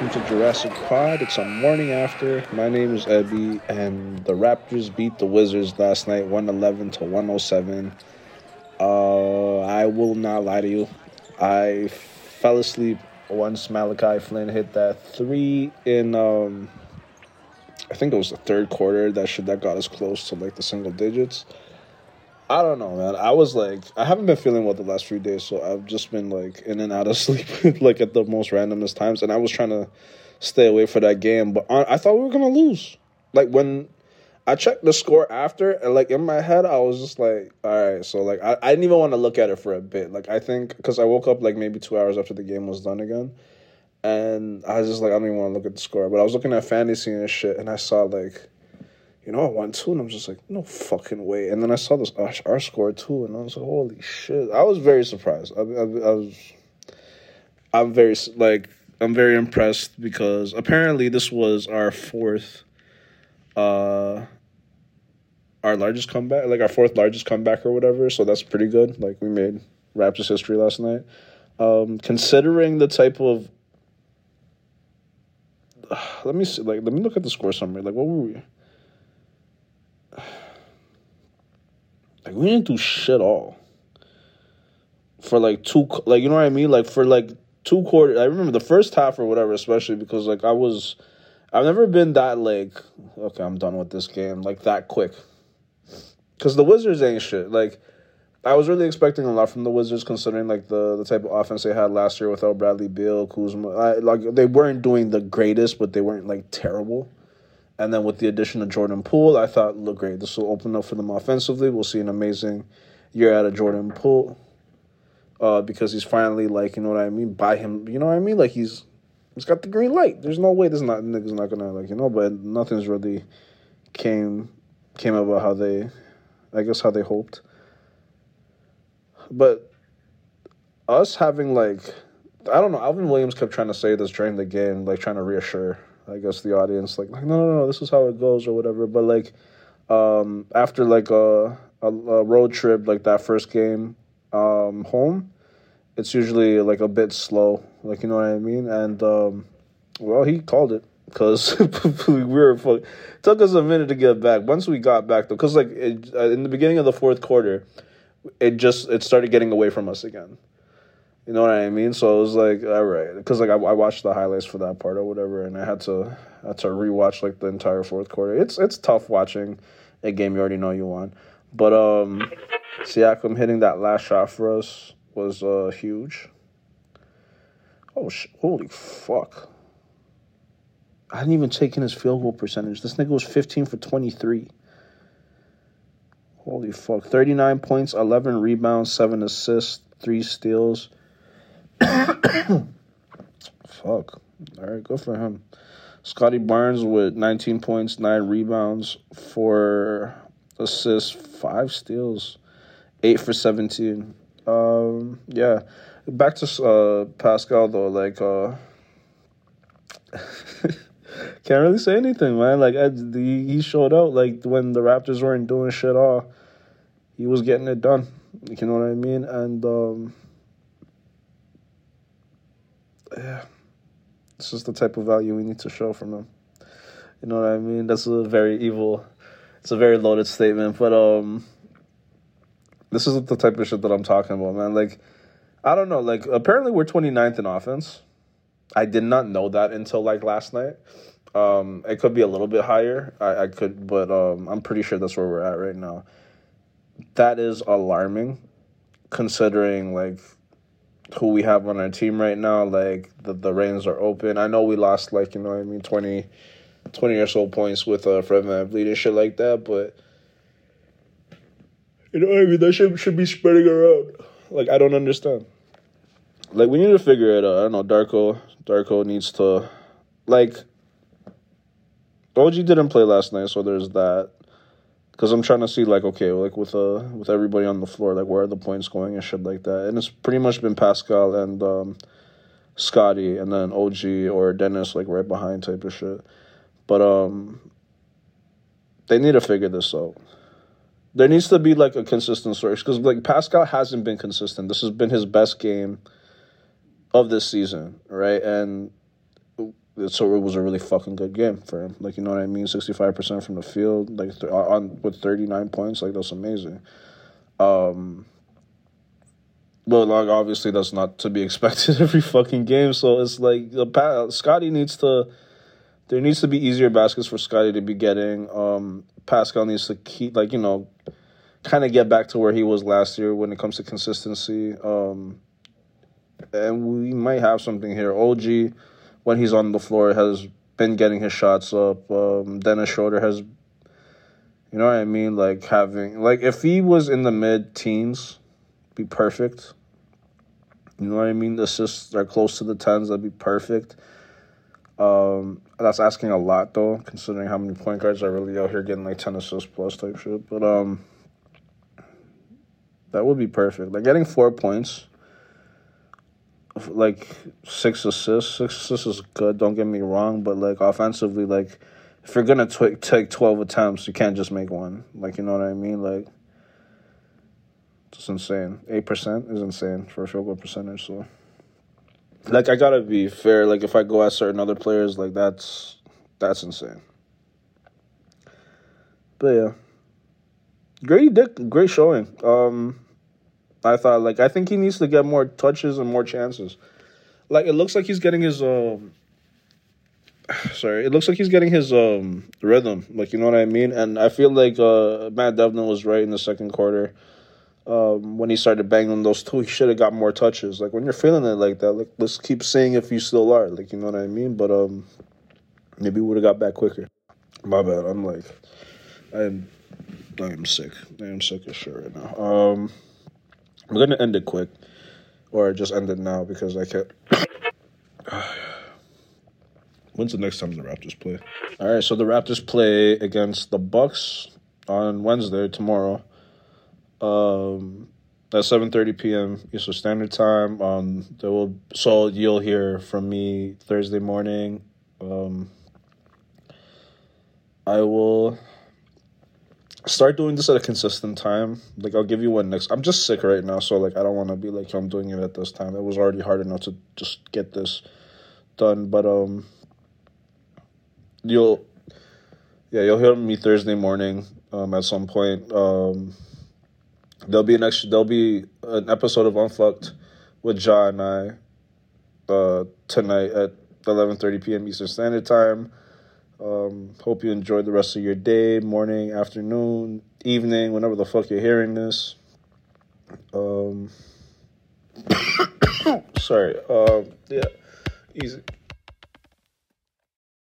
welcome to Jurassic Pod. It's a morning after. My name is Ebby, and the Raptors beat the Wizards last night, 111 to 107. Uh, I will not lie to you. I fell asleep once Malachi Flynn hit that three in, um, I think it was the third quarter. That shit that got us close to like the single digits. I don't know, man. I was like, I haven't been feeling well the last few days, so I've just been like in and out of sleep, like at the most randomest times. And I was trying to stay away for that game, but I thought we were gonna lose. Like when I checked the score after, and like in my head, I was just like, all right. So like, I, I didn't even want to look at it for a bit. Like I think because I woke up like maybe two hours after the game was done again, and I was just like, I don't even want to look at the score. But I was looking at fantasy and shit, and I saw like you know, I won two, and I'm just like, no fucking way. And then I saw this our, score too, and I was like, holy shit! I was very surprised. I, I, I was, I'm very like, I'm very impressed because apparently this was our fourth, uh, our largest comeback, like our fourth largest comeback or whatever. So that's pretty good. Like we made Raptors history last night. Um, considering the type of, let me see, like, let me look at the score summary. Like, what were we? Like we didn't do shit all for like two, like you know what I mean. Like for like two quarters. I remember the first half or whatever, especially because like I was, I've never been that like okay, I'm done with this game like that quick. Because the Wizards ain't shit. Like I was really expecting a lot from the Wizards, considering like the the type of offense they had last year without Bradley Beal, Kuzma. I, like they weren't doing the greatest, but they weren't like terrible. And then with the addition of Jordan Poole, I thought, look great. This will open up for them offensively. We'll see an amazing year out of Jordan Poole. Uh, because he's finally like, you know what I mean, by him, you know what I mean? Like he's he's got the green light. There's no way this not nigga's not gonna like, you know, but nothing's really came came about how they I guess how they hoped. But us having like I don't know, Alvin Williams kept trying to say this during the game, like trying to reassure I guess the audience like like no no no this is how it goes or whatever. But like um, after like a, a, a road trip like that first game um, home, it's usually like a bit slow. Like you know what I mean? And um, well, he called it because we were it took us a minute to get back. Once we got back though, because like it, uh, in the beginning of the fourth quarter, it just it started getting away from us again. You know what I mean? So it was like, all right, because like I, I, watched the highlights for that part or whatever, and I had to I had to rewatch like the entire fourth quarter. It's it's tough watching a game you already know you won, but um, Siakam hitting that last shot for us was uh huge. Oh sh- holy fuck! I didn't even take in his field goal percentage. This nigga was fifteen for twenty three. Holy fuck! Thirty nine points, eleven rebounds, seven assists, three steals. Fuck. All right, good for him. Scottie Barnes with 19 points, 9 rebounds, 4 assists, 5 steals, 8 for 17. Um, yeah. Back to uh, Pascal, though. Like, uh, can't really say anything, man. Like, I, the, he showed out. Like, when the Raptors weren't doing shit all, he was getting it done. You know what I mean? And, um, yeah, this is the type of value we need to show from them. You know what I mean? That's a very evil. It's a very loaded statement, but um, this is the type of shit that I'm talking about, man. Like, I don't know. Like, apparently we're 29th in offense. I did not know that until like last night. Um, it could be a little bit higher. I, I could, but um, I'm pretty sure that's where we're at right now. That is alarming, considering like who we have on our team right now. Like the the reins are open. I know we lost like you know I mean 20, 20 or so points with uh, Fred VanVleet and shit like that, but you know I mean that should should be spreading around. Like I don't understand. Like we need to figure it out. I don't know. Darko Darko needs to like. OG didn't play last night, so there's that because I'm trying to see like okay, like with uh with everybody on the floor, like where are the points going and shit like that. And it's pretty much been Pascal and um, Scottie, and then OG or Dennis like right behind type of shit. But um, they need to figure this out. There needs to be like a consistent source because like Pascal hasn't been consistent. This has been his best game of this season, right? And so it was a really fucking good game for him. Like you know what I mean, sixty five percent from the field, like th- on with thirty nine points, like that's amazing. Um, but like obviously that's not to be expected every fucking game. So it's like the Scottie needs to. There needs to be easier baskets for Scottie to be getting. Um, Pascal needs to keep like you know, kind of get back to where he was last year when it comes to consistency. Um, and we might have something here. OG when he's on the floor has been getting his shots up. Um, Dennis Schroeder has, you know what I mean, like having like if he was in the mid teens, be perfect. You know what I mean? The assists are close to the tens. That'd be perfect. Um, that's asking a lot though, considering how many point guards are really out here getting like ten assists plus type shit. But um, that would be perfect. Like getting four points like six assists. Six assists is good. Don't get me wrong, but like offensively, like if you're gonna t- take twelve attempts, you can't just make one. Like you know what I mean? Like it's insane. Eight percent is insane for a field goal percentage. So, like I gotta be fair. Like if I go at certain other players, like that's that's insane. But yeah, great dick, great showing. Um, I thought like I think he needs to get more touches and more chances. Like it looks like he's getting his um sorry, it looks like he's getting his um rhythm. Like you know what I mean? And I feel like uh Matt Devlin was right in the second quarter. Um, when he started banging those two, he should have got more touches. Like when you're feeling it like that, like let's keep seeing if you still are. Like you know what I mean? But um maybe would have got back quicker. My bad. I'm like I am I am sick. I am sick as shit right now. Um I'm gonna end it quick, or just end it now because I can't. When's the next time the Raptors play? All right, so the Raptors play against the Bucks on Wednesday tomorrow. Um, at seven thirty p.m. Eastern Standard Time. Um, there will so you'll hear from me Thursday morning. Um, I will start doing this at a consistent time. Like I'll give you one next. I'm just sick right now, so like I don't want to be like I'm doing it at this time. It was already hard enough to just get this done, but um, you'll yeah you'll hear me Thursday morning um at some point. Um, there'll be an extra. There'll be an episode of Unfucked with John and I uh tonight at 11:30 p.m. Eastern Standard Time. Um, hope you enjoyed the rest of your day, morning, afternoon, evening, whenever the fuck you're hearing this. Um, sorry. Um, yeah, easy.